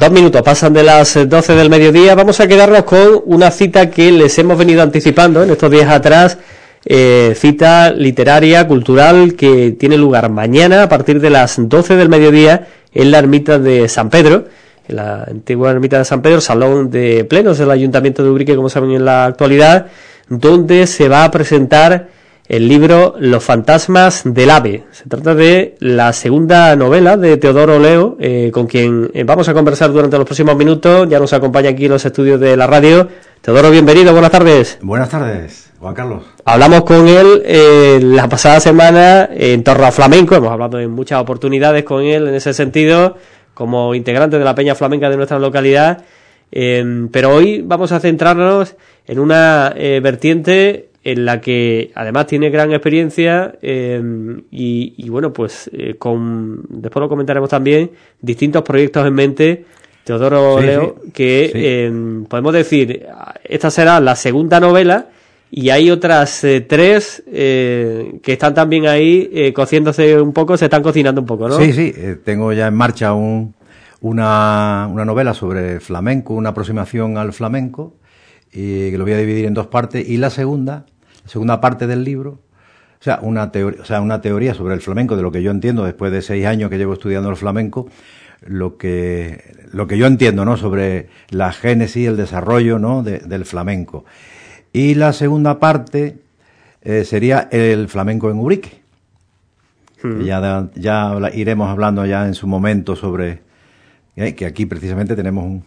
Dos minutos pasan de las 12 del mediodía. Vamos a quedarnos con una cita que les hemos venido anticipando en estos días atrás. Eh, cita literaria, cultural, que tiene lugar mañana a partir de las 12 del mediodía en la ermita de San Pedro, en la antigua ermita de San Pedro, salón de plenos del Ayuntamiento de Ubrique, como saben en la actualidad, donde se va a presentar el libro Los fantasmas del ave. Se trata de la segunda novela de Teodoro Leo, eh, con quien eh, vamos a conversar durante los próximos minutos. Ya nos acompaña aquí en los estudios de la radio. Teodoro, bienvenido, buenas tardes. Buenas tardes, Juan Carlos. Hablamos con él eh, la pasada semana en torno a flamenco, hemos hablado en muchas oportunidades con él en ese sentido, como integrante de la Peña Flamenca de nuestra localidad. pero hoy vamos a centrarnos en una vertiente en la que además tiene gran experiencia eh, y, bueno, pues eh, con después lo comentaremos también, distintos proyectos en mente. Teodoro Leo, que eh, podemos decir, esta será la segunda novela y hay otras tres que están también ahí cociéndose un poco, se están cocinando un poco, ¿no? Sí, sí, tengo ya en marcha un, una, una novela sobre flamenco, una aproximación al flamenco, y que lo voy a dividir en dos partes, y la segunda, segunda parte del libro, o sea, una teoría, o sea, una teoría sobre el flamenco, de lo que yo entiendo después de seis años que llevo estudiando el flamenco, lo que, lo que yo entiendo, ¿no? Sobre la génesis, el desarrollo, ¿no? del flamenco. Y la segunda parte eh, sería el flamenco en Ubrique. Hmm. Ya, ya iremos hablando ya en su momento sobre eh, que aquí precisamente tenemos un,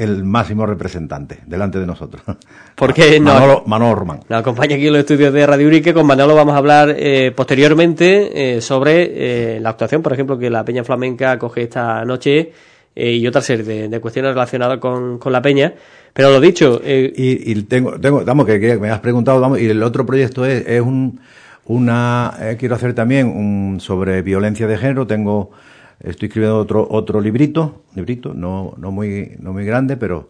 el máximo representante delante de nosotros. Porque Manolo, Manolo Román. Nos acompaña aquí en los estudios de Radio Urique. Con Manolo vamos a hablar eh, posteriormente eh, sobre eh, la actuación, por ejemplo, que la Peña Flamenca coge esta noche y otra serie de, cuestiones relacionadas con, con, la Peña. Pero lo dicho. Y, y, tengo, tengo, vamos, que, me has preguntado, vamos, y el otro proyecto es, es un, una. quiero hacer también un, sobre violencia de género. Tengo Estoy escribiendo otro, otro librito, librito, no, no, muy, no muy grande, pero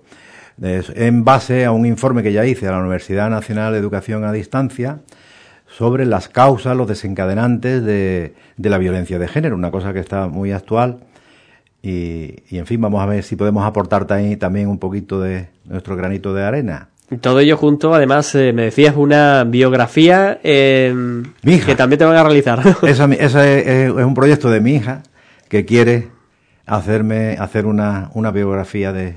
en base a un informe que ya hice a la Universidad Nacional de Educación a Distancia sobre las causas, los desencadenantes de, de la violencia de género, una cosa que está muy actual. Y, y, en fin, vamos a ver si podemos aportar también un poquito de nuestro granito de arena. Todo ello junto, además, eh, me decías una biografía eh, que también te van a realizar. Esa, esa es, un proyecto de mi hija, que quiere hacerme hacer una, una biografía de,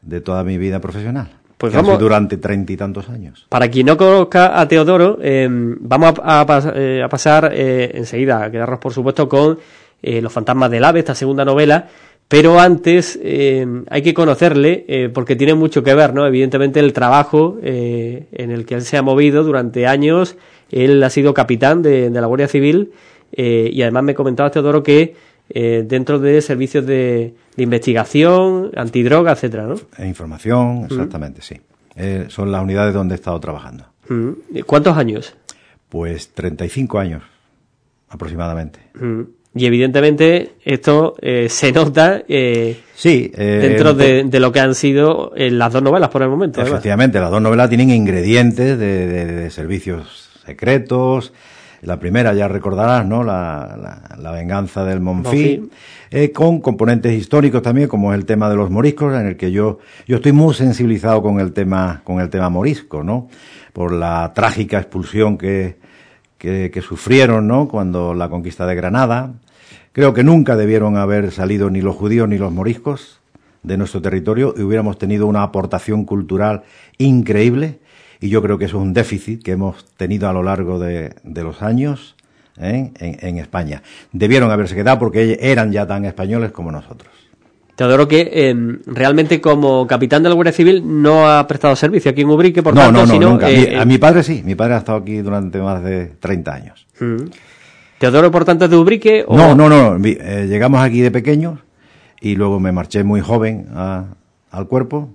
de toda mi vida profesional. Pues vamos, durante treinta y tantos años. Para quien no conozca a Teodoro, em, vamos a, eh, a, pasar eh, enseguida, a quedarnos por supuesto con eh, Los fantasmas del ave, esta segunda novela, pero antes hay que conocerle porque tiene mucho que ver, ¿no? Evidentemente el trabajo en el que él se ha movido durante años, él ha sido capitán de, de la Guardia Civil y además me comentaba Teodoro que eh, dentro de servicios de, investigación, antidroga, etcétera, ¿no? E información, exactamente, sí. Eh, son las unidades donde he estado trabajando. ¿Cuántos años? Pues 35 años, aproximadamente. Y evidentemente esto eh, se nota sí, dentro de, lo que han sido las dos novelas por el momento. Efectivamente, las dos novelas tienen ingredientes de servicios secretos, la primera ya recordarás, ¿no? La, la, venganza del Monfí, eh, con componentes históricos también, como es el tema de los moriscos, en el que yo, yo estoy muy sensibilizado con el tema, con el tema morisco, ¿no? Por la trágica expulsión que, que, que sufrieron, ¿no? Cuando la conquista de Granada. Creo que nunca debieron haber salido ni los judíos ni los moriscos de nuestro territorio y hubiéramos tenido una aportación cultural increíble y yo creo que eso es un déficit que hemos tenido a lo largo de, los años ¿eh? en, España. Debieron haberse quedado porque eran ya tan españoles como nosotros. Teodoro, que em, realmente como capitán de la Guardia Civil no ha prestado servicio aquí en Ubrique, por no, tanto, no, no, nunca. a mi padre sí, mi padre ha estado aquí durante más de 30 años. Mm. ¿Teodoro, por tanto, de Ubrique? No, no, no, eh, llegamos aquí de pequeños y luego me marché muy joven al cuerpo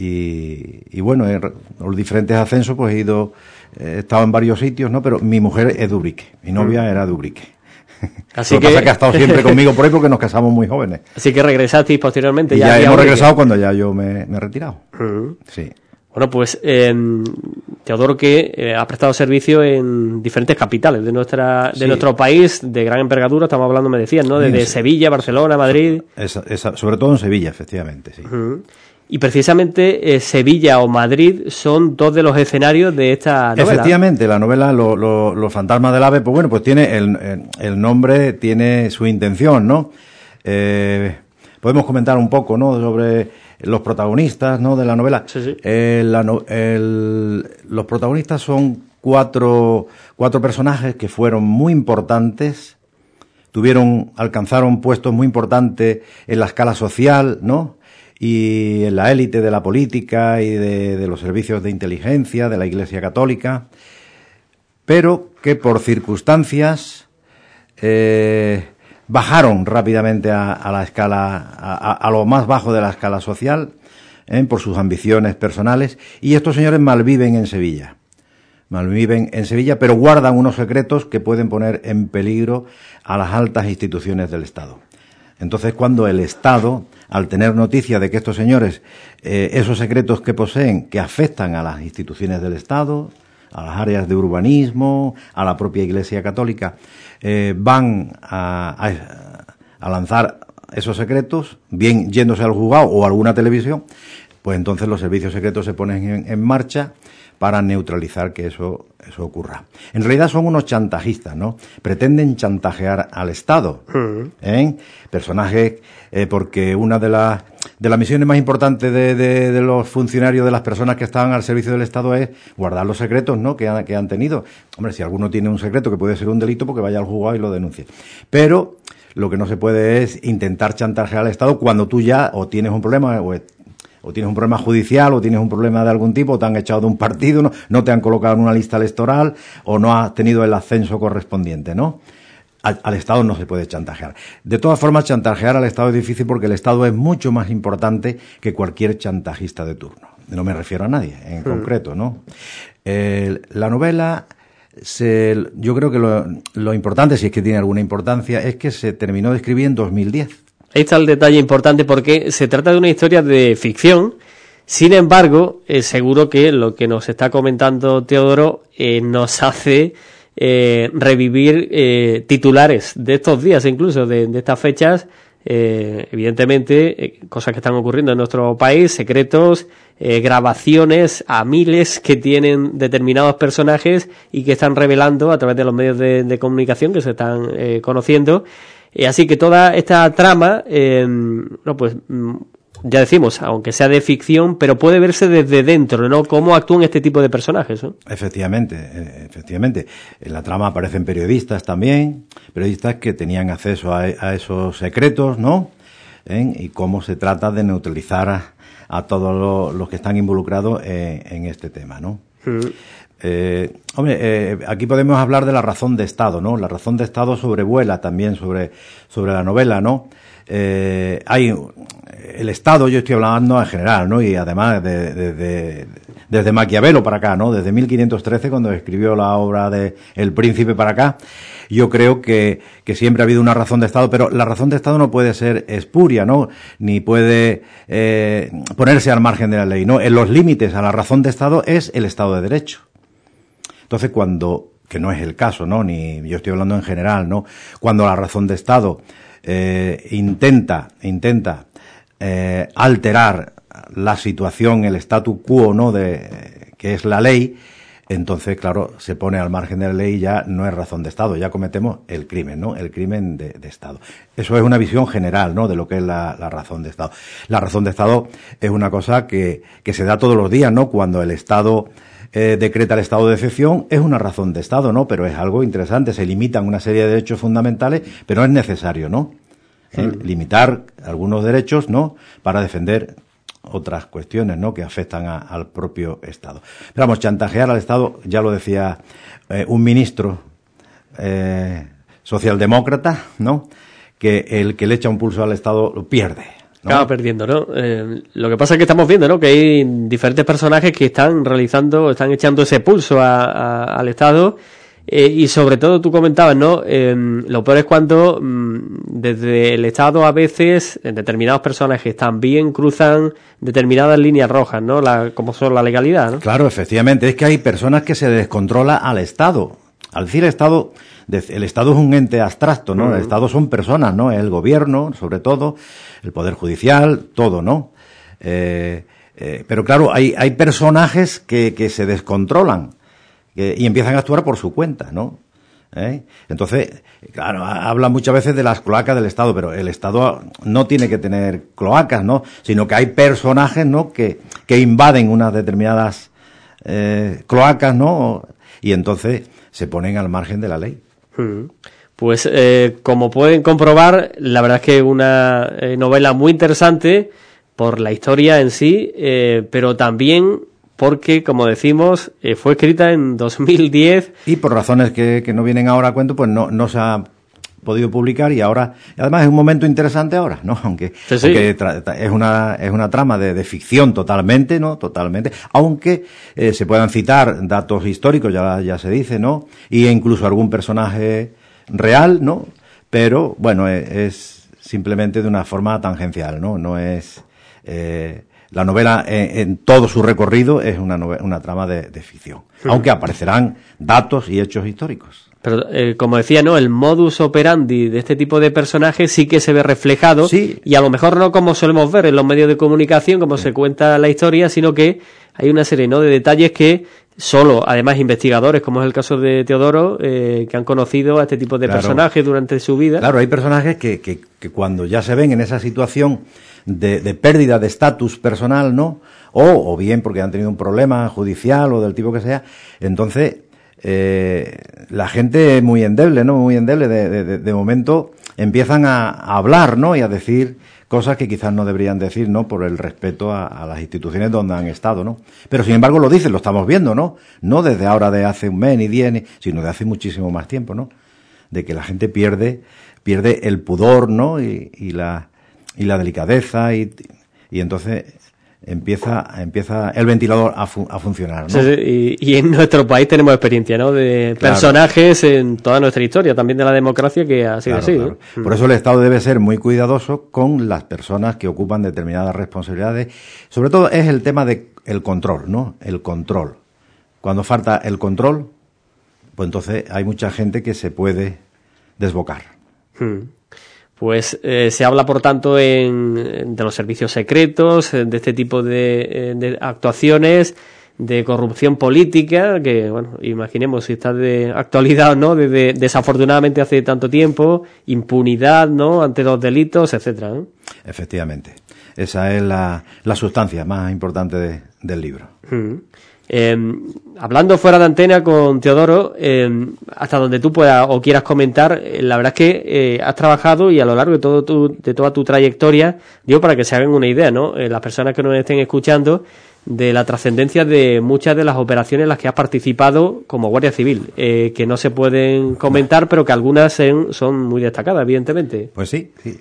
y, bueno, en los diferentes ascensos pues he ido, he estado en varios sitios, ¿no? Pero mi mujer es de Ubrique, mi novia mm. era de Ubrique. Así Lo que pasa que ha estado siempre conmigo por ahí porque nos casamos muy jóvenes. Así que regresasteis posteriormente. ya, hemos regresado cuando ya yo me, he retirado. Mm. Sí. Bueno, pues eh, Teodoro que eh, ha prestado servicio en diferentes capitales de nuestra de nuestro país de gran envergadura, estamos hablando, me decían, ¿no? Desde Sevilla, Barcelona, Madrid. sobre todo en Sevilla, efectivamente, sí. Y precisamente eh, Sevilla o Madrid son dos de los escenarios de esta novela. Efectivamente, la novela Los fantasmas del ave, pues bueno, pues tiene el, el nombre, tiene su intención, ¿no? Eh, podemos comentar un poco, ¿no? Sobre los protagonistas, ¿no? De la novela. Eh, los protagonistas son cuatro, cuatro personajes que fueron muy importantes, tuvieron, alcanzaron puestos muy importantes en la escala social, ¿no? Y en la élite de la política y de, los servicios de inteligencia de la Iglesia Católica, pero que por circunstancias eh, bajaron rápidamente a, la escala, a, lo más bajo de la escala social, ¿eh? por sus ambiciones personales, y estos señores malviven en Sevilla. Malviven en Sevilla, pero guardan unos secretos que pueden poner en peligro a las altas instituciones del Estado. Entonces, cuando el Estado, al tener noticia de que estos señores, eh, esos secretos que poseen, que afectan a las instituciones del Estado, a las áreas de urbanismo, a la propia Iglesia Católica, eh, van a, lanzar esos secretos, bien yéndose al juzgado o a alguna televisión, pues entonces los servicios secretos se ponen en, marcha para neutralizar que eso, eso ocurra. En realidad son unos chantajistas, ¿no? Pretenden chantajear al Estado. ¿eh? Personajes, eh, porque una de las de las misiones más importantes de, de, los funcionarios, de las personas que estaban al servicio del Estado, es guardar los secretos ¿no? que, han, que han tenido. Hombre, si alguno tiene un secreto que puede ser un delito, porque vaya al juzgado y lo denuncie. Pero lo que no se puede es intentar chantajear al Estado cuando tú ya o tienes un problema o, o tienes un problema judicial o tienes un problema de algún tipo, o te han echado de un partido, no, no te han colocado en una lista electoral o no has tenido el ascenso correspondiente, ¿no? al, Estado no se puede chantajear. De todas formas, chantajear al Estado es difícil porque el Estado es mucho más importante que cualquier chantajista de turno. No me refiero a nadie en hmm. concreto, ¿no? la novela, yo creo que lo, importante, si es que tiene alguna importancia, es que se terminó de escribir en 2010. Ahí está el detalle importante porque se trata de una historia de ficción. Sin embargo, seguro que lo que nos está comentando Teodoro eh, nos hace eh, revivir eh, titulares de estos días, incluso de, estas fechas, eh, evidentemente, cosas que están ocurriendo en nuestro país, secretos, grabaciones a miles que tienen determinados personajes y que están revelando a través de los medios de, comunicación que se están conociendo. Así que toda esta trama, no, pues mm, ya decimos, aunque sea de ficción, pero puede verse desde dentro, ¿no? Cómo actúan este tipo de personajes, ¿no? Efectivamente, eh, efectivamente. En la trama aparecen periodistas también, periodistas que tenían acceso a, esos secretos, ¿no? ¿Eh? Y cómo se trata de neutralizar a, todos los, que están involucrados en, este tema, ¿no? Mm. Eh, hombre, aquí podemos hablar de la razón de Estado, ¿no? La razón de Estado sobrevuela también sobre, sobre la novela, ¿no? Eh, hay el Estado, yo estoy hablando en general, ¿no? Y además de, desde Maquiavelo para acá, ¿no? Desde 1513, cuando escribió la obra de El Príncipe para acá, yo creo que, que siempre ha habido una razón de Estado, pero la razón de Estado no puede ser espuria, ¿no? Ni puede eh, ponerse al margen de la ley, ¿no? En los límites a la razón de Estado es el Estado de Derecho. Entonces, cuando, que no es el caso, ¿no? Ni yo estoy hablando en general, ¿no? Cuando la razón de Estado eh, intenta, intenta eh, alterar la situación, el statu quo, ¿no? De, que es la ley, entonces, claro, se pone al margen de la ley y ya no es razón de Estado, ya cometemos el crimen, ¿no? El crimen de, Estado. Eso es una visión general, ¿no? De lo que es la, razón de Estado. La razón de Estado es una cosa que, que se da todos los días, ¿no? Cuando el Estado eh, decreta el estado de excepción, es una razón de Estado, ¿no? Pero es algo interesante, se limitan una serie de derechos fundamentales, pero es necesario, ¿no? Eh, limitar algunos derechos, ¿no? Para defender otras cuestiones, ¿no? Que afectan al propio Estado. Pero vamos, chantajear al Estado, ya lo decía eh, un ministro socialdemócrata, ¿no? Que el que le echa un pulso al Estado lo pierde. Acaba perdiendo, ¿no? Eh, lo que pasa es que estamos viendo, ¿no? Que hay diferentes personajes que están realizando, están echando ese pulso al Estado Eh, y sobre todo tú comentabas, ¿no? Em, lo peor es cuando mm, desde el Estado a veces determinados personajes también cruzan determinadas líneas rojas, ¿no? La, como son la legalidad, ¿no? Claro, efectivamente. Es que hay personas que se descontrola al Estado. Al decir Estado, el Estado es un ente abstracto, ¿no? El Estado son personas, ¿no? El gobierno, sobre todo, el Poder Judicial, todo, ¿no? Eh, eh, pero claro, hay, hay personajes que, que se descontrolan y empiezan a actuar por su cuenta, ¿no? ¿Eh? Entonces, claro, habla muchas veces de las cloacas del Estado, pero el Estado no tiene que tener cloacas, ¿no? Sino que hay personajes, ¿no? Que, que invaden unas determinadas cloacas, ¿no? Y entonces se ponen al margen de la ley. Hmm. Pues eh, como pueden comprobar, la verdad es que es una eh, novela muy interesante por la historia en sí, eh, pero también porque, como decimos, eh, fue escrita en 2010. Y por razones que, que no vienen ahora a cuento, pues no, no se ha podido publicar y ahora, además es un momento interesante ahora, ¿no? Aunque, Sí, sí. aunque tra- es una, es una trama de, de ficción totalmente, ¿no? Totalmente. Aunque eh, se puedan citar datos históricos, ya, ya se dice, ¿no? Y incluso algún personaje real, ¿no? Pero, bueno, es, es simplemente de una forma tangencial, ¿no? No es, eh, la novela en, en todo su recorrido es una, nove- una trama de, de ficción. Aunque aparecerán datos y hechos históricos. Pero, eh, como decía, ¿no? El modus operandi de este tipo de personajes sí que se ve reflejado. Sí. Y a lo mejor no como solemos ver en los medios de comunicación, como se cuenta la historia, sino que hay una serie, ¿no? De detalles que solo, además, investigadores, como es el caso de Teodoro, eh, que han conocido a este tipo de Claro. personajes durante su vida. Claro, hay personajes que, que, que cuando ya se ven en esa situación de, de pérdida de estatus personal, ¿no? O, o bien porque han tenido un problema judicial o del tipo que sea, entonces eh, la gente muy endeble, ¿no? Muy endeble. De, de- de- de momento empiezan a, a hablar, ¿no? Y a decir cosas que quizás no deberían decir, ¿no? Por el respeto a, a las instituciones donde han estado, ¿no? Pero sin embargo lo dicen, lo estamos viendo, ¿no? No desde ahora de hace un mes ni diez, ni- sino de hace muchísimo más tiempo, ¿no? de que la gente pierde pierde el pudor no y, y la y la delicadeza y, y entonces empieza empieza el ventilador a, fu- a funcionar ¿no? Sí, y, y en nuestro país tenemos experiencia, ¿no? De Claro. personajes en toda nuestra historia, también de la democracia, que ha sido así. claro. ¿no? Por eso el Estado debe ser muy cuidadoso con las personas que ocupan determinadas responsabilidades. Sobre todo es el tema de el control, ¿no? El control. Cuando falta el control, pues entonces hay mucha gente que se puede desbocar. Hmm. Pues eh, se habla, por tanto, en, de los servicios secretos, eh, de este tipo de, eh, de actuaciones, de corrupción política, que, bueno, imaginemos si está de actualidad o no, desde desafortunadamente hace tanto tiempo, impunidad, ¿no?, ante los delitos, etcétera. Efectivamente. Esa es la, la sustancia más importante de- del libro. Mm. Eh, hablando fuera de antena con Teodoro, eh, hasta donde tú puedas o quieras comentar, eh, la verdad es que eh, has trabajado y a lo largo de, todo tu, de toda tu trayectoria, digo para que se hagan una idea, ¿no? Eh, las personas que nos estén escuchando, de la trascendencia de muchas de las operaciones en las que has participado como Guardia Civil, eh, que no se pueden comentar, pero que algunas sen- son muy destacadas, evidentemente. Pues sí, sí,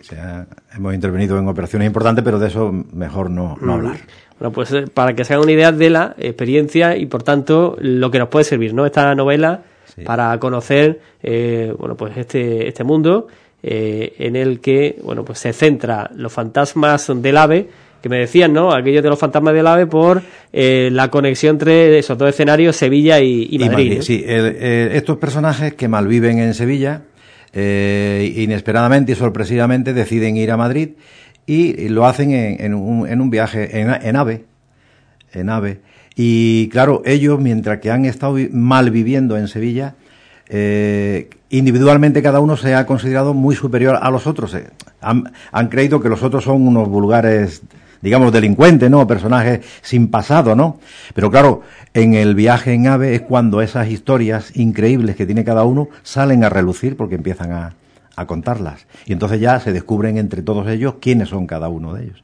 hemos intervenido en operaciones importantes, pero de eso mejor no, no hablar. Bueno, pues eh, para que se hagan una idea de la experiencia y por tanto lo que nos puede servir, ¿no? Esta novela Sí. para conocer, eh, bueno, pues este, este mundo eh, en el que, bueno, pues se centra los fantasmas del ave, que me decían, ¿no? Aquellos de los fantasmas del ave por eh, la conexión entre esos dos escenarios, Sevilla y, y Y Madrid. Sí. El- eh, estos personajes que malviven en Sevilla, eh, inesperadamente y sorpresivamente deciden ir a Madrid y, lo hacen en, en un, en un viaje en, en AVE. En AVE. Y claro, ellos, mientras que han estado mal viviendo en Sevilla, eh, individualmente cada uno se ha considerado muy superior a los otros. Eh, Han, han creído que los otros son unos vulgares, digamos, delincuentes, ¿no? Personajes sin pasado, ¿no? Pero claro, en el viaje en AVE es cuando esas historias increíbles que tiene cada uno salen a relucir porque empiezan a, a contarlas. Y entonces ya se descubren entre todos ellos quiénes son cada uno de ellos.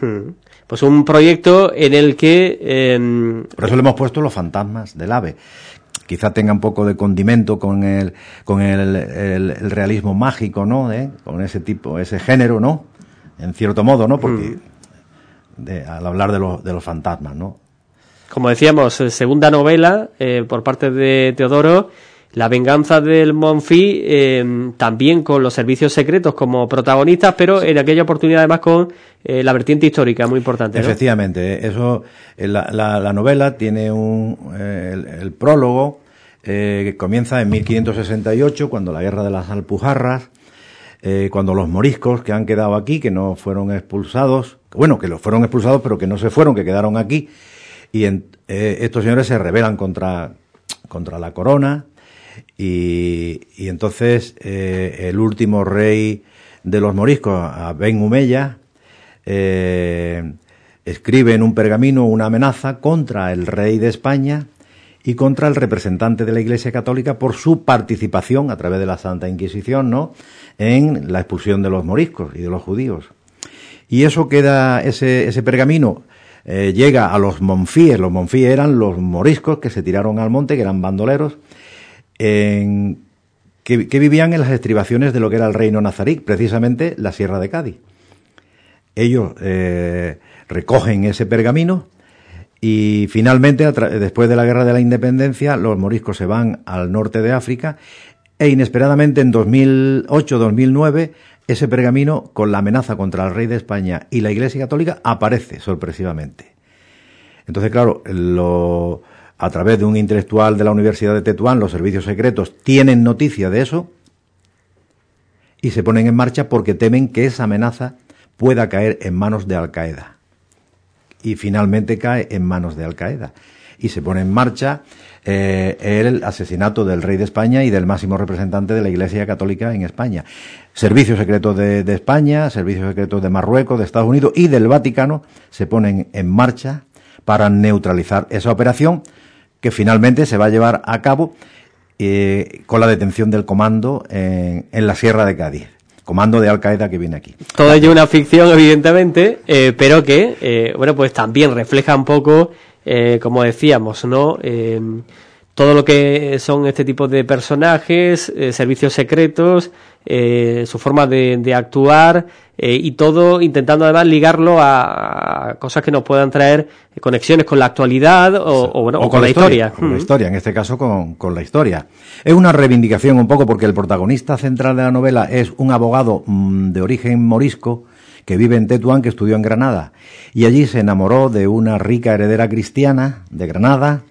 Hmm. Pues un proyecto en el que... em, Por eso le hemos puesto los fantasmas del ave. Quizá tenga un poco de condimento con el, con el, el- el realismo mágico, ¿no? ¿Eh? Con ese tipo, ese género, ¿no? En cierto modo, ¿no? Porque de- al hablar de los, de los fantasmas, ¿no? como decíamos, eh, segunda novela eh, por parte de Teodoro. la venganza del Monfí eh, también con los servicios secretos como protagonistas, pero en aquella oportunidad además con eh, la vertiente histórica, muy importante. Efectivamente, eso, eh, la, la, novela tiene un, el, prólogo que comienza en 1568, cuando la guerra de las Alpujarras, cuando los moriscos que han quedado aquí, que no fueron expulsados, bueno, que los fueron expulsados, pero que no se fueron, que quedaron aquí, y estos señores se rebelan contra, contra la corona, y, entonces eh, el último rey de los moriscos, Ben Humeya, eh, escribe en un pergamino una amenaza contra el rey de España y contra el representante de la Iglesia Católica por su participación a través de la Santa Inquisición, ¿no? en la expulsión de los moriscos y de los judíos. Y eso queda, ese, ese pergamino eh, llega a los monfíes. Los monfíes eran los moriscos que se tiraron al monte, que eran bandoleros, en, que, vivían en las estribaciones de lo que era el reino nazarí, precisamente la Sierra de Cádiz. Ellos eh, recogen ese pergamino y finalmente, después de la Guerra de la Independencia, los moriscos se van al norte de África e inesperadamente en 2008-2009 ese pergamino con la amenaza contra el rey de España y la Iglesia Católica aparece sorpresivamente. Entonces, claro, a través de un intelectual de la Universidad de Tetuán, los servicios secretos tienen noticia de eso y se ponen en marcha porque temen que esa amenaza pueda caer en manos de Al Qaeda. Y finalmente cae en manos de Al Qaeda. Y se pone en marcha eh, el asesinato del rey de España y del máximo representante de la Iglesia Católica en España. Servicios secretos de, España, servicios secretos de Marruecos, de Estados Unidos y del Vaticano se ponen en marcha para neutralizar esa operación que finalmente se va a llevar a cabo eh, con la detención del comando en, la Sierra de Cádiz comando de Al Qaeda que viene aquí. Todo ello una ficción, evidentemente, eh, pero que, eh, bueno, pues también refleja un poco, como decíamos, ¿no? Todo lo que son este tipo de personajes, servicios secretos, eh, su forma de, actuar eh, y todo intentando además ligarlo a, cosas que nos puedan traer conexiones con la actualidad o, bueno, con, la historia. Con la historia, en este caso con, con, la historia. Es una reivindicación un poco porque el protagonista central de la novela es un abogado mm, de origen morisco que vive en Tetuán, que estudió en Granada. Y allí se enamoró de una rica heredera cristiana de Granada,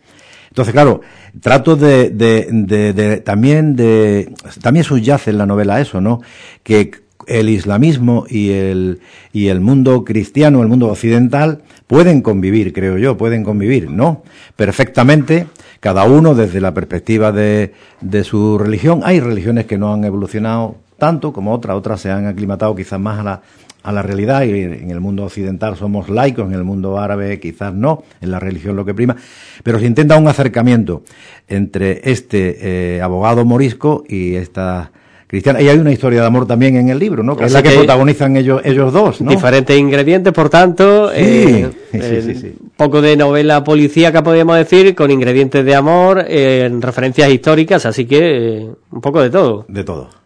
entonces, claro, trato de, de, de, también de, también subyace en la novela eso, ¿no? Que el islamismo y el, y el mundo cristiano, el mundo occidental, pueden convivir, creo yo, pueden convivir, ¿no? Perfectamente, cada uno desde la perspectiva de, de su religión. Hay religiones que no han evolucionado tanto como otras, otras se han aclimatado quizás más a la, a la realidad y en el mundo occidental somos laicos, en el mundo árabe quizás no, en la religión lo que prima, pero se intenta un acercamiento entre este eh, abogado morisco y esta cristiana. Y hay una historia de amor también en el libro, ¿no? Que es la que, protagonizan ellos, ellos dos, ¿no? Diferentes ingredientes, por tanto, eh, eh, poco de novela policíaca, podríamos decir, con ingredientes de amor, en referencias históricas, así que un poco de todo. De todo.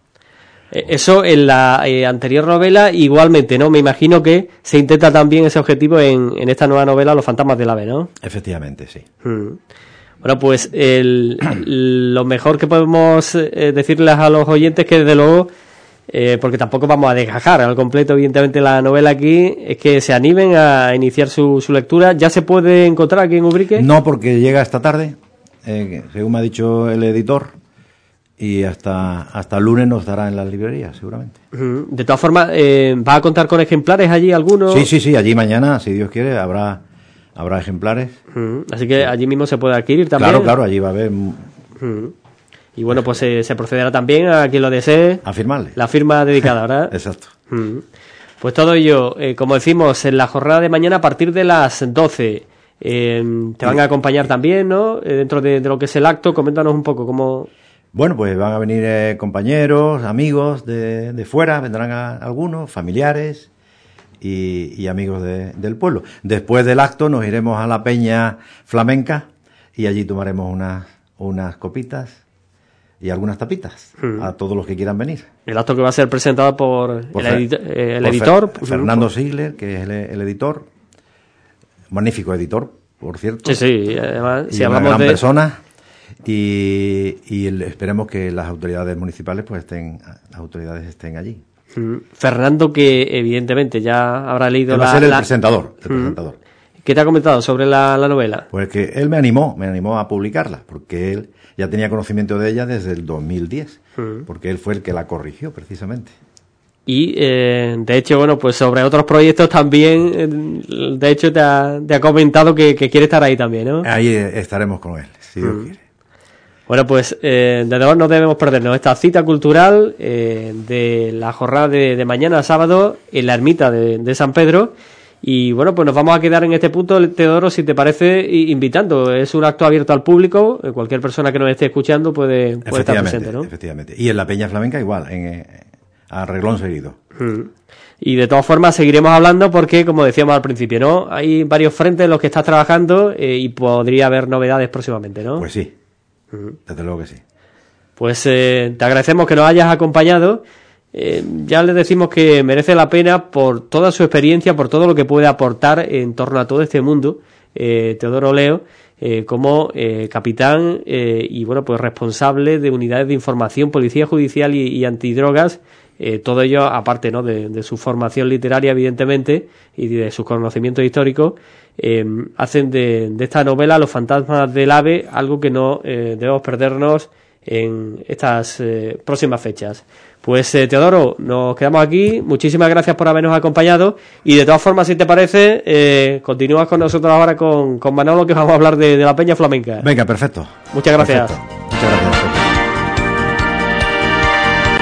Eh, eso en la eh, anterior novela igualmente, ¿no? Me imagino que se intenta también ese objetivo en, en esta nueva novela, Los fantasmas del ave, ¿no? Efectivamente, sí. Mm. Bueno, pues el, lo mejor que podemos eh, decirles a los oyentes que desde luego, porque tampoco vamos a desgajar al completo evidentemente la novela aquí, es que se animen a iniciar su, su lectura. ¿Ya se puede encontrar aquí en Ubrique? No, porque llega esta tarde, según me ha dicho el editor y hasta, hasta el lunes nos dará en las librerías, seguramente. De todas formas, eh, ¿va a contar con ejemplares allí algunos? Sí, sí, sí, allí mañana, si Dios quiere, habrá, habrá ejemplares. Así que allí mismo se puede adquirir también. Claro, claro, allí va a haber... Y bueno, pues eh, se procederá también a quien lo desee. A firmarle. La firma dedicada, ¿verdad? Exacto. Pues todo ello, eh, como decimos, en la jornada de mañana a partir de las 12. te van a acompañar también, ¿no? dentro de, de, lo que es el acto, coméntanos un poco cómo... Bueno, pues van a venir eh, compañeros, amigos de, de, fuera, vendrán algunos, familiares y, amigos del pueblo. Después del acto nos iremos a la peña flamenca y allí tomaremos unas, unas copitas y algunas tapitas hmm. a todos los que quieran venir. El acto que va a ser presentado por, el, eh, editor. Fernando Sigler, que es el, editor, magnífico editor, por cierto. Sí, sí, además, si hablamos de... persona y, y esperemos que las autoridades municipales pues estén, las autoridades estén allí. Mm. Fernando, que evidentemente ya habrá leído Él va la, a ser el la- presentador. el Mm. presentador. ¿Qué te ha comentado sobre la, la novela? Pues que él me animó, me animó a publicarla, porque él ya tenía conocimiento de ella desde el 2010, Mm. porque él fue el que la corrigió precisamente. Y eh, de hecho, bueno, pues sobre otros proyectos también, eh, de hecho te ha, te ha comentado que, que quiere estar ahí también, ¿no? Ahí eh, estaremos con él, si Dios Mm. quiere. Bueno, pues eh, desde luego no debemos perdernos esta cita cultural eh, de la jornada de, de mañana sábado en la ermita de, de San Pedro. Y bueno, pues nos vamos a quedar en este punto, Teodoro, si te parece, invitando. Es un acto abierto al público. eh, Cualquier persona que nos esté escuchando puede, puede estar presente, ¿no? efectivamente. Y en la Peña Flamenca igual, en, eh, a reglón seguido. Mm. Y de todas formas seguiremos hablando porque, como decíamos al principio, ¿no? Hay varios frentes en los que estás trabajando eh, y podría haber novedades próximamente, ¿no? Pues sí, desde luego que sí. Pues eh, te agradecemos que nos hayas acompañado. Eh, ya le decimos que merece la pena por toda su experiencia, por todo lo que puede aportar en torno a todo este mundo, eh, Teodoro Leo, eh, como capitán y bueno, pues responsable de unidades de información, policía judicial y antidrogas. Eh, todo ello, aparte ¿no? de, de su formación literaria, evidentemente, y de sus conocimientos históricos, eh, hacen de, de esta novela Los fantasmas del ave algo que no eh, debemos perdernos en estas eh, próximas fechas. Pues eh, Teodoro, nos quedamos aquí. Muchísimas gracias por habernos acompañado. Y de todas formas, si te parece, eh, continúas con nosotros ahora con, con Manolo, que vamos a hablar de, de la Peña Flamenca. Venga, perfecto. Muchas gracias. Perfecto. Muchas gracias.